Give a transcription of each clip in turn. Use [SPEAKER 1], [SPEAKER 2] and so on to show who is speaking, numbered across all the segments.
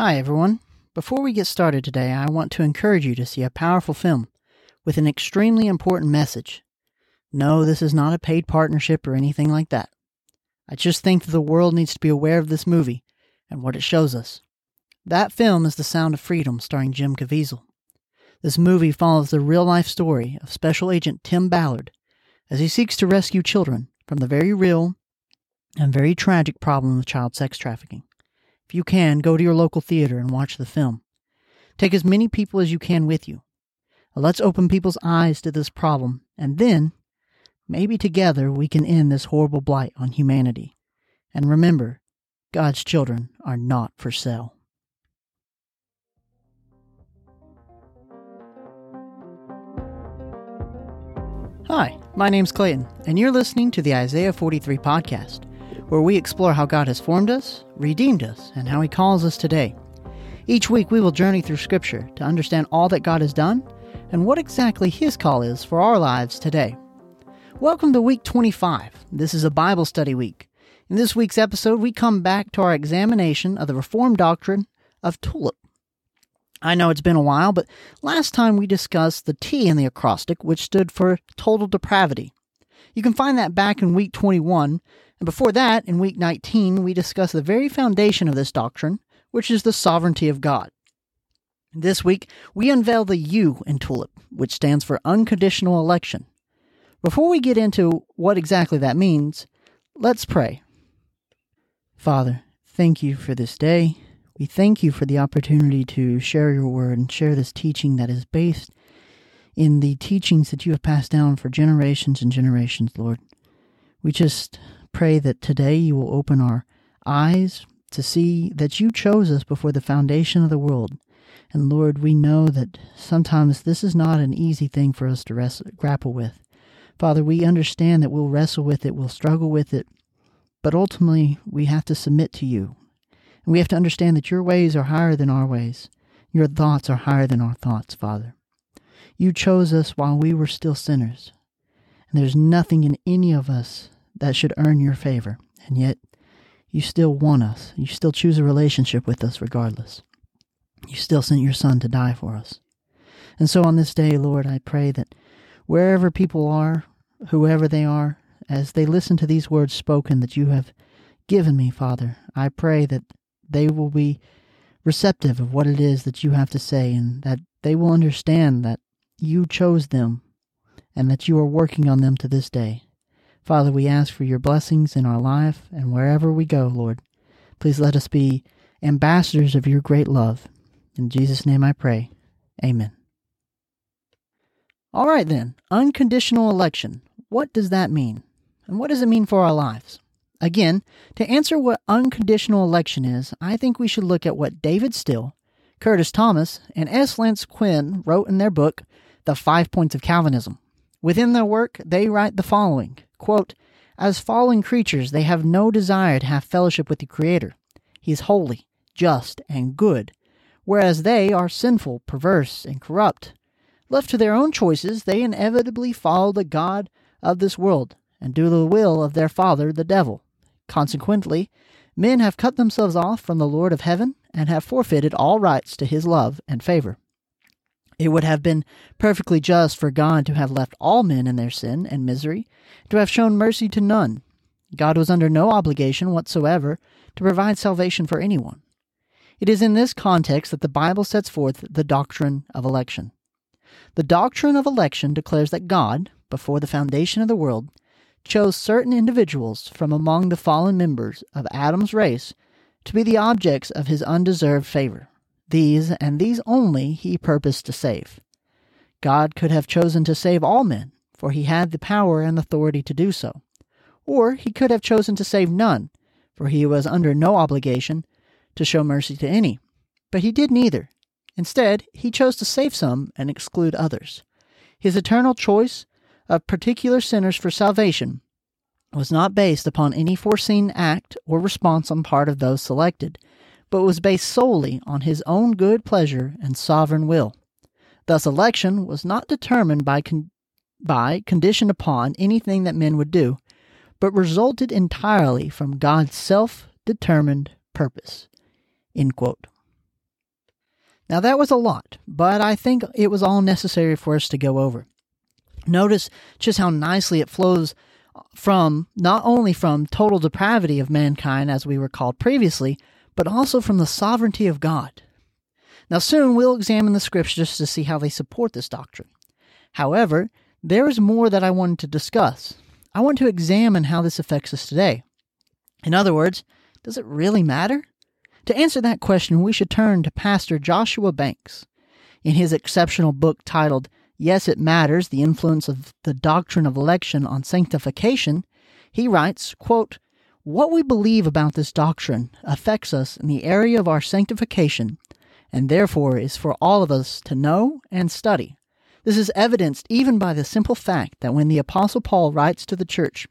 [SPEAKER 1] Hi, everyone. Before we get started today, I want to encourage you to see a powerful film with an extremely important message. No, this is not a paid partnership or anything like that. I just think that the world needs to be aware of this movie and what it shows us. That film is The Sound of Freedom, starring Jim Caviezel. This movie follows the real life story of Special Agent Tim Ballard as he seeks to rescue children from the very real and very tragic problem of child sex trafficking. If you can, go to your local theater and watch the film. Take as many people as you can with you. Let's open people's eyes to this problem, and then, maybe together, we can end this horrible blight on humanity. And remember, God's children are not for sale. Hi, my name's Clayton, and you're listening to the Isaiah 43 podcast, where we explore how God has formed us, redeemed us, and how He calls us today. Each week, we will journey through Scripture to understand all that God has done and what exactly His call is for our lives today. Welcome to week 25. This is a Bible study week. In this week's episode, we come back to our examination of the Reformed doctrine of tulip. I know it's been a while, but last time we discussed the T in the acrostic, which stood for total depravity. You can find that back in week 21, and before that, in week 19, we discussed the very foundation of this doctrine, which is the sovereignty of God. This week, we unveil the U in TULIP, which stands for unconditional election. Before we get into what exactly that means, let's pray. Father, thank you for this day. We thank you for the opportunity to share your word and share this teaching that is based in the teachings that you have passed down for generations and generations, Lord. We just pray that today you will open our eyes to see that you chose us before the foundation of the world. And Lord, we know that sometimes this is not an easy thing for us to wrestle, grapple with. Father, we understand that we'll wrestle with it, we'll struggle with it, but ultimately we have to submit to you. And we have to understand that your ways are higher than our ways. Your thoughts are higher than our thoughts, Father. You chose us while we were still sinners. And there's nothing in any of us that should earn your favor. And yet, you still want us. You still choose a relationship with us regardless. You still sent your Son to die for us. And so on this day, Lord, I pray that wherever people are, whoever they are, as they listen to these words spoken that you have given me, Father, I pray that they will be receptive of what it is that you have to say and that they will understand that you chose them and that you are working on them to this day. Father, we ask for your blessings in our life and wherever we go, Lord. Please let us be ambassadors of your great love. In Jesus' name I pray. Amen. All right, then, unconditional election. What does that mean? And what does it mean for our lives? Again, to answer what unconditional election is, I think we should look at what David Steele, Curtis Thomas, and S. Lance Quinn wrote in their book, The Five Points of Calvinism. Within their work, they write the following quote, As fallen creatures, they have no desire to have fellowship with the Creator. He is holy, just, and good, whereas they are sinful, perverse, and corrupt. Left to their own choices, they inevitably follow the God of this world and do the will of their father, the devil. Consequently, men have cut themselves off from the Lord of heaven and have forfeited all rights to his love and favor. It would have been perfectly just for God to have left all men in their sin and misery, to have shown mercy to none. God was under no obligation whatsoever to provide salvation for anyone. It is in this context that the Bible sets forth the doctrine of election. The doctrine of election declares that God, before the foundation of the world, chose certain individuals from among the fallen members of Adam's race to be the objects of his undeserved favor. These, and these only, he purposed to save. God could have chosen to save all men, for he had the power and authority to do so. Or he could have chosen to save none, for he was under no obligation to show mercy to any. But he did neither. Instead, he chose to save some and exclude others. His eternal choice of particular sinners for salvation was not based upon any foreseen act or response on part of those selected, but was based solely on his own good pleasure and sovereign will. Thus, election was not determined by, con- by conditioned upon anything that men would do, but resulted entirely from God's self determined purpose. Now, that was a lot, but I think it was all necessary for us to go over. Notice just how nicely it flows from not only from total depravity of mankind, as we were called previously, but also from the sovereignty of God. Now, soon we'll examine the scriptures to see how they support this doctrine. However, there is more that I wanted to discuss. I want to examine how this affects us today. In other words, does it really matter? To answer that question, we should turn to Pastor Joshua Banks. In his exceptional book titled Yes, It Matters The Influence of the Doctrine of Election on Sanctification, he writes, quote, What we believe about this doctrine affects us in the area of our sanctification, and therefore is for all of us to know and study. This is evidenced even by the simple fact that when the Apostle Paul writes to the church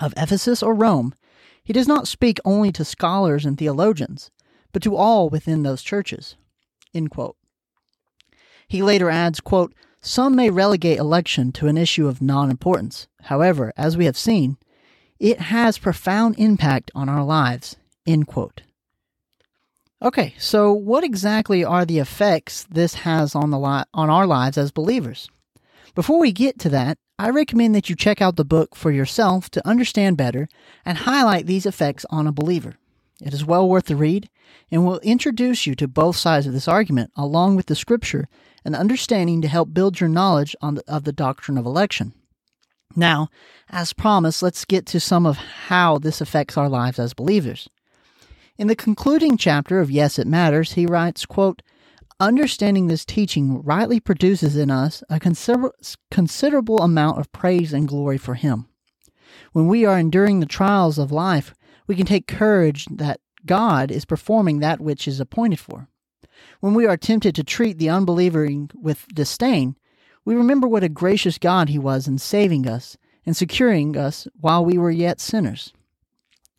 [SPEAKER 1] of Ephesus or Rome, he does not speak only to scholars and theologians, but to all within those churches. He later adds, quote, some may relegate election to an issue of non importance. However, as we have seen, it has profound impact on our lives. End quote. Okay, so what exactly are the effects this has on the li- on our lives as believers? Before we get to that, I recommend that you check out the book for yourself to understand better and highlight these effects on a believer. It is well worth the read and will introduce you to both sides of this argument along with the scripture and understanding to help build your knowledge the, of the doctrine of election. Now, as promised, let's get to some of how this affects our lives as believers. In the concluding chapter of Yes, It Matters, he writes, quote, Understanding this teaching rightly produces in us a consider- considerable amount of praise and glory for Him. When we are enduring the trials of life, we can take courage that God is performing that which is appointed for. When we are tempted to treat the unbeliever with disdain, we remember what a gracious God He was in saving us and securing us while we were yet sinners.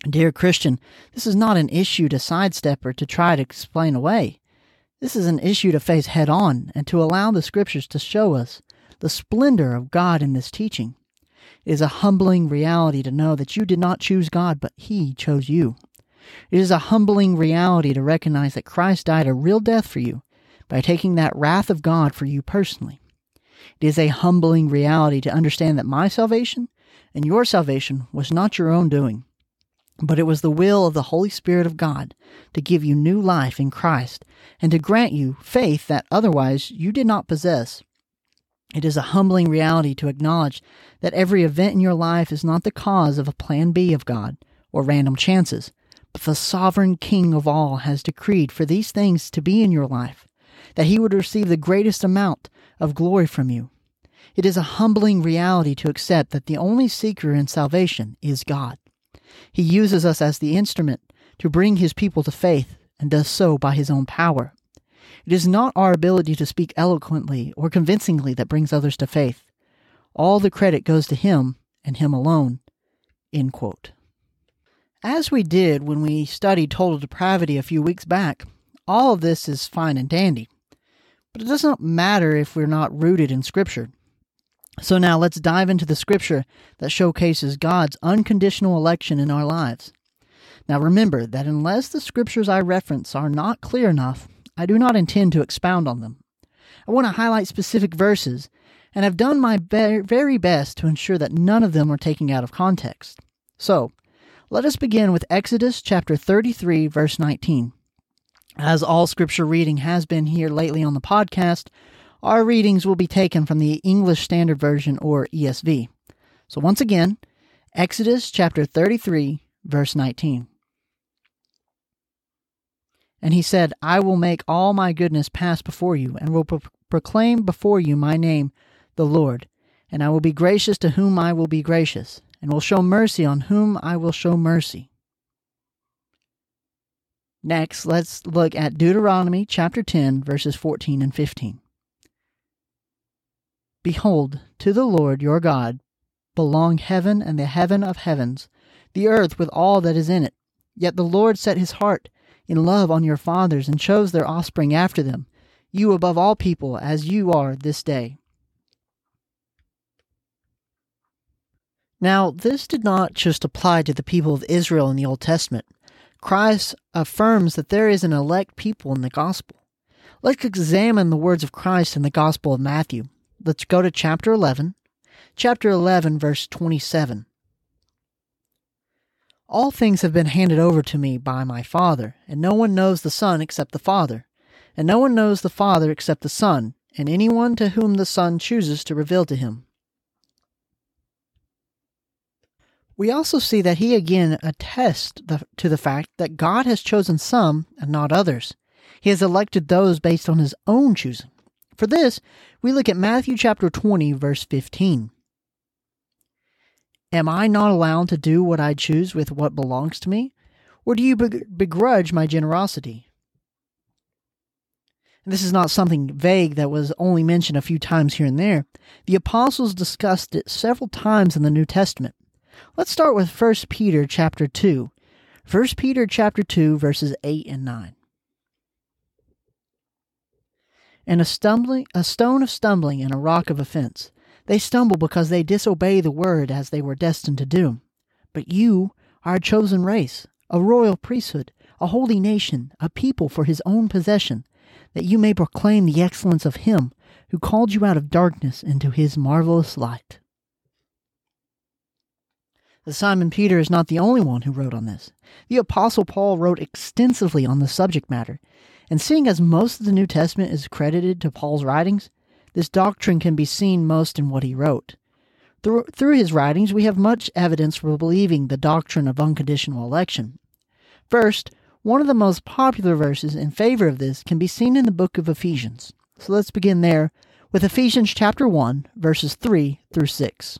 [SPEAKER 1] Dear Christian, this is not an issue to sidestep or to try to explain away. This is an issue to face head on and to allow the Scriptures to show us the splendor of God in this teaching. It is a humbling reality to know that you did not choose God, but He chose you. It is a humbling reality to recognize that Christ died a real death for you by taking that wrath of God for you personally. It is a humbling reality to understand that my salvation and your salvation was not your own doing, but it was the will of the Holy Spirit of God to give you new life in Christ and to grant you faith that otherwise you did not possess. It is a humbling reality to acknowledge that every event in your life is not the cause of a plan B of God or random chances, but the sovereign King of all has decreed for these things to be in your life, that he would receive the greatest amount of glory from you. It is a humbling reality to accept that the only seeker in salvation is God. He uses us as the instrument to bring his people to faith and does so by his own power. It is not our ability to speak eloquently or convincingly that brings others to faith. All the credit goes to him and him alone. As we did when we studied total depravity a few weeks back, all of this is fine and dandy. But it does not matter if we're not rooted in Scripture. So now let's dive into the Scripture that showcases God's unconditional election in our lives. Now remember that unless the Scriptures I reference are not clear enough, I do not intend to expound on them. I want to highlight specific verses, and have done my very best to ensure that none of them are taken out of context. So, let us begin with Exodus chapter 33, verse 19. As all scripture reading has been here lately on the podcast, our readings will be taken from the English Standard Version or ESV. So once again, Exodus chapter 33, verse 19. And he said, I will make all my goodness pass before you, and will pro- proclaim before you my name, the Lord. And I will be gracious to whom I will be gracious, and will show mercy on whom I will show mercy. Next, let's look at Deuteronomy chapter 10, verses 14 and 15. Behold, to the Lord your God belong heaven and the heaven of heavens, the earth with all that is in it. Yet the Lord set his heart in love on your fathers and chose their offspring after them, you above all people, as you are this day. Now, this did not just apply to the people of Israel in the Old Testament. Christ affirms that there is an elect people in the gospel. Let's examine the words of Christ in the Gospel of Matthew. Let's go to chapter 11. Chapter 11, verse 27. All things have been handed over to me by my Father, and no one knows the Son except the Father, and no one knows the Father except the Son, and anyone to whom the Son chooses to reveal to him. We also see that he again attests the, to the fact that God has chosen some and not others. He has elected those based on his own choosing. For this, we look at Matthew chapter 20, verse 15. Am I not allowed to do what I choose with what belongs to me? Or do you begrudge my generosity? This is not something vague that was only mentioned a few times here and there. The apostles discussed it several times in the New Testament. Let's start with 1 Peter chapter 2. 1 Peter chapter 2 verses 8 and 9. And a stumbling a stone of stumbling and a rock of offense they stumble because they disobey the word as they were destined to do. But you are a chosen race, a royal priesthood, a holy nation, a people for his own possession, that you may proclaim the excellence of him who called you out of darkness into his marvelous light. Simon Peter is not the only one who wrote on this. The Apostle Paul wrote extensively on the subject matter, and seeing as most of the New Testament is credited to Paul's writings, this doctrine can be seen most in what he wrote. Through, through his writings, we have much evidence for believing the doctrine of unconditional election. First, one of the most popular verses in favor of this can be seen in the book of Ephesians. So let's begin there with Ephesians chapter 1, verses 3 through 6.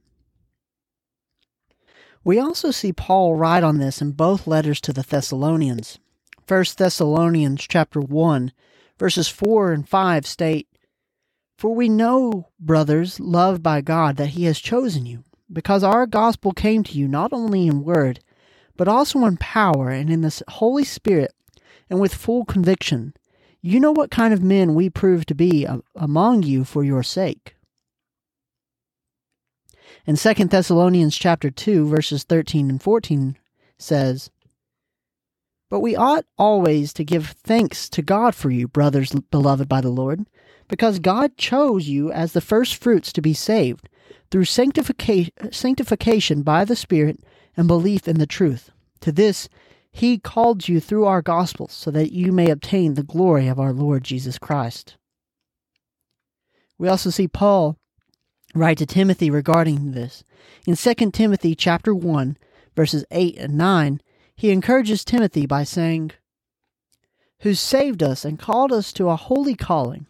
[SPEAKER 1] We also see Paul write on this in both letters to the Thessalonians. 1 Thessalonians chapter 1 Verses 4 and 5 state, For we know, brothers, loved by God, that He has chosen you, because our gospel came to you not only in word, but also in power and in the Holy Spirit, and with full conviction. You know what kind of men we prove to be uh, among you for your sake. In 2 Thessalonians chapter 2 verses 13 and 14 says, but we ought always to give thanks to God for you, brothers beloved by the Lord, because God chose you as the first fruits to be saved through sanctification by the Spirit and belief in the truth. To this he called you through our gospel, so that you may obtain the glory of our Lord Jesus Christ. We also see Paul write to Timothy regarding this. In 2 Timothy chapter 1, verses 8 and 9, he encourages Timothy by saying, Who saved us and called us to a holy calling,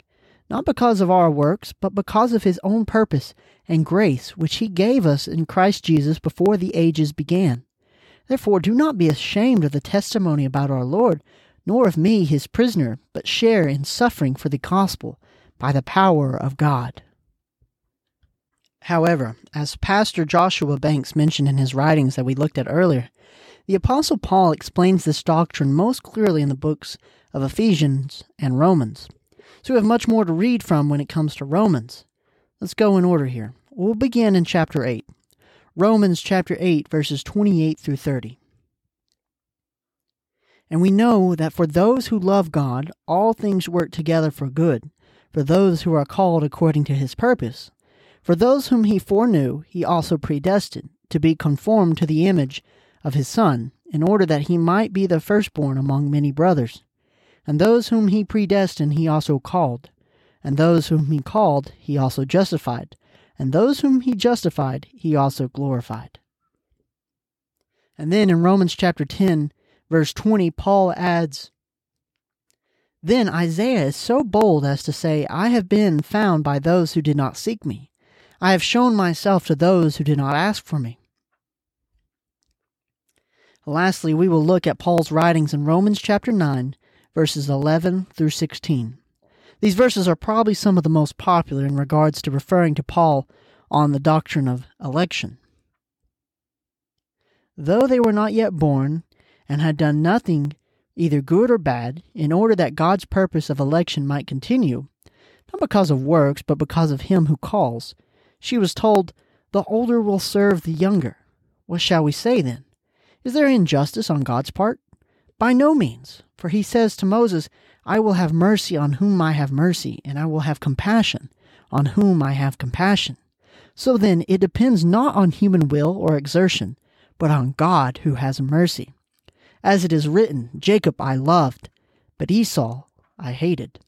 [SPEAKER 1] not because of our works, but because of his own purpose and grace, which he gave us in Christ Jesus before the ages began. Therefore, do not be ashamed of the testimony about our Lord, nor of me, his prisoner, but share in suffering for the gospel by the power of God. However, as Pastor Joshua Banks mentioned in his writings that we looked at earlier, the Apostle Paul explains this doctrine most clearly in the books of Ephesians and Romans. So we have much more to read from when it comes to Romans. Let's go in order here. We'll begin in chapter 8. Romans chapter 8, verses 28 through 30. And we know that for those who love God, all things work together for good, for those who are called according to his purpose. For those whom he foreknew, he also predestined to be conformed to the image of his Son, in order that he might be the firstborn among many brothers. And those whom he predestined he also called, and those whom he called he also justified, and those whom he justified he also glorified. And then in Romans chapter 10, verse 20, Paul adds, Then Isaiah is so bold as to say, I have been found by those who did not seek me. I have shown myself to those who did not ask for me. Lastly, we will look at Paul's writings in Romans chapter 9, verses 11 through 16. These verses are probably some of the most popular in regards to referring to Paul on the doctrine of election. Though they were not yet born and had done nothing, either good or bad, in order that God's purpose of election might continue, not because of works, but because of him who calls, she was told, The older will serve the younger. What shall we say then? Is there injustice on God's part? By no means, for he says to Moses, I will have mercy on whom I have mercy, and I will have compassion on whom I have compassion. So then, it depends not on human will or exertion, but on God who has mercy. As it is written, Jacob I loved, but Esau I hated.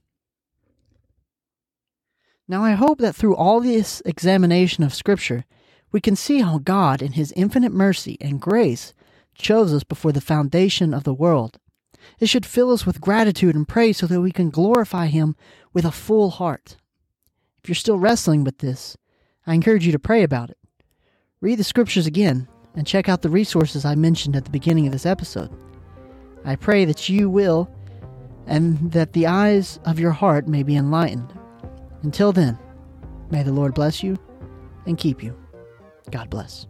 [SPEAKER 1] Now, I hope that through all this examination of Scripture, we can see how God, in His infinite mercy and grace, chose us before the foundation of the world. It should fill us with gratitude and praise so that we can glorify Him with a full heart. If you're still wrestling with this, I encourage you to pray about it. Read the Scriptures again and check out the resources I mentioned at the beginning of this episode. I pray that you will and that the eyes of your heart may be enlightened. Until then, may the Lord bless you and keep you. God bless.